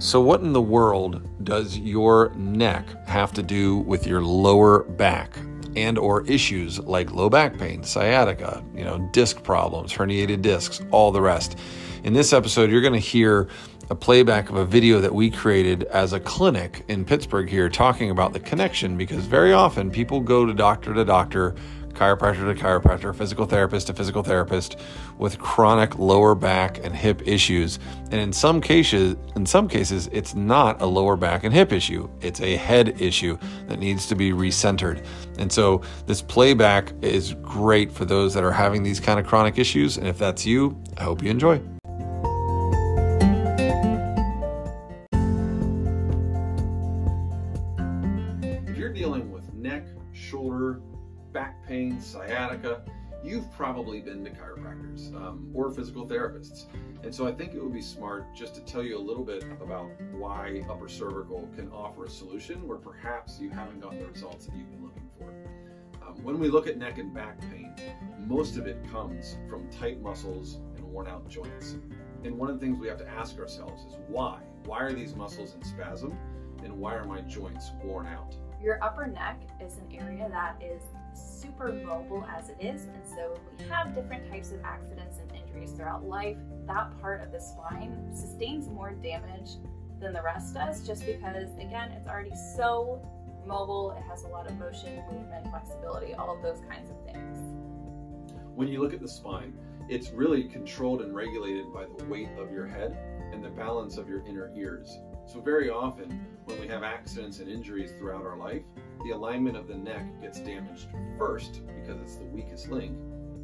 So, what in the world does your neck have to do with your lower back and or issues like low back pain, sciatica, you know, disc problems, herniated discs, all the rest? In this episode, you're going to hear a playback of a video that we created as a clinic in Pittsburgh here talking about the connection because very often people go to doctor to doctor chiropractor to chiropractor, physical therapist to physical therapist with chronic lower back and hip issues. And in some cases, in some cases, it's not a lower back and hip issue. It's a head issue that needs to be recentered. And so this playback is great for those that are having these kind of chronic issues. And if that's you, I hope you enjoy. If you're dealing with neck, shoulder, back pain, sciatica, you've probably been to chiropractors um, or physical therapists. And so I think it would be smart just to tell you a little bit about why upper cervical can offer a solution where perhaps you haven't gotten the results that you've been looking for. Um, when we look at neck and back pain, most of it comes from tight muscles and worn out joints. And one of the things we have to ask ourselves is why? Why are these muscles in spasm and why are my joints worn out? Your upper neck is an area that is super mobile as it is, and so we have different types of accidents and injuries throughout life. That part of the spine sustains more damage than the rest does just because, again, it's already so mobile, it has a lot of motion, movement, flexibility, all of those kinds of things. When you look at the spine, it's really controlled and regulated by the weight of your head and the balance of your inner ears. So very often when we have accidents and injuries throughout our life, the alignment of the neck gets damaged first because it's the weakest link.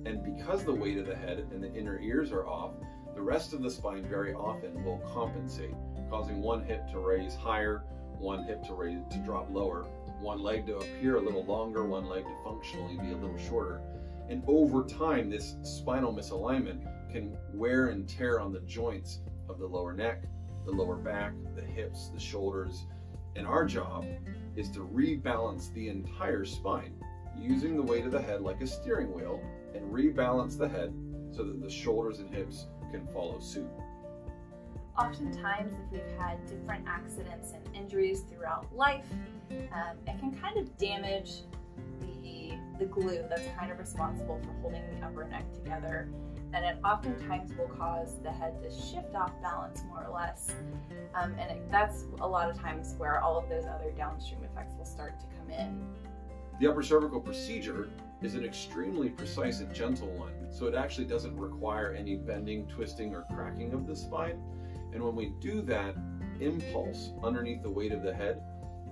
And because the weight of the head and the inner ears are off, the rest of the spine very often will compensate, causing one hip to raise higher, one hip to raise to drop lower, one leg to appear a little longer, one leg to functionally be a little shorter. And over time, this spinal misalignment can wear and tear on the joints of the lower neck, the lower back, the hips, the shoulders. And our job is to rebalance the entire spine using the weight of the head like a steering wheel and rebalance the head so that the shoulders and hips can follow suit. Oftentimes, if we've had different accidents and injuries throughout life, um, it can kind of damage the, glue that's kind of responsible for holding the upper neck together and it oftentimes will cause the head to shift off balance more or less. Um, and it, that's a lot of times where all of those other downstream effects will start to come in. The upper cervical procedure is an extremely precise and gentle one, so it actually doesn't require any bending, twisting, or cracking of the spine. And when we do that impulse underneath the weight of the head,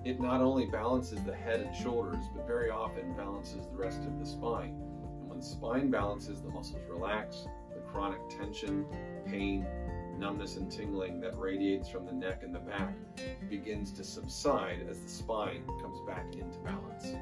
it not only balances the head and shoulders, but very often balances the rest of the spine And when the spine balances, the muscles relax, the chronic tension, pain, numbness, and tingling that radiates from the neck and the back begins to subside as the spine comes back into balance.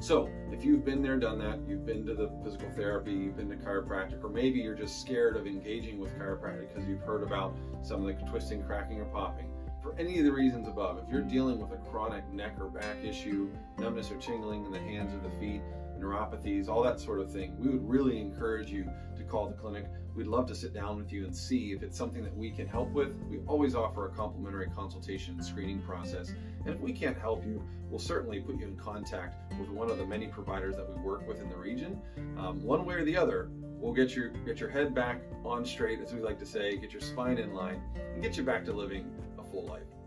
So, if you've been there, done that, you've been to the physical therapy, you've been to chiropractic, or maybe you're just scared of engaging with chiropractic because you've heard about some of the twisting, cracking, or popping, for any of the reasons above, if you're dealing with a chronic neck or back issue, numbness or tingling in the hands or the feet, neuropathies, all that sort of thing, we would really encourage you to call the clinic. We'd love to sit down with you and see if it's something that we can help with. We always offer a complimentary consultation screening process. And if we can't help you, we'll certainly put you in contact with one of the many providers that we work with in the region. Um, one way or the other, we'll get your get your head back on straight, as we like to say, get your spine in line, and get you back to living full life.